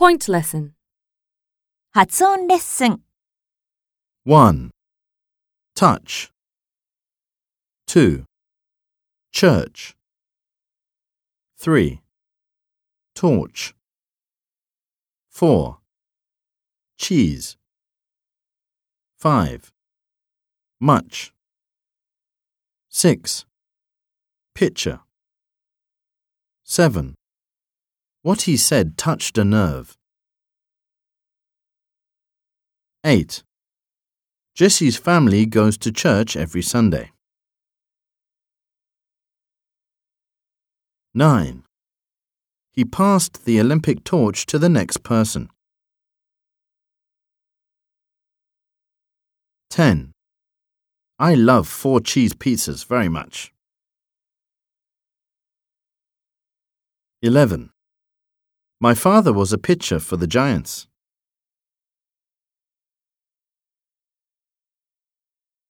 Point lesson. 発音レッスン 1. Touch. 2. Church. 3. Torch. 4. Cheese. 5. Much. 6. Picture. 7. What he said touched a nerve. 8. Jesse's family goes to church every Sunday. 9. He passed the Olympic torch to the next person. 10. I love four cheese pizzas very much. 11. My father was a pitcher for the Giants.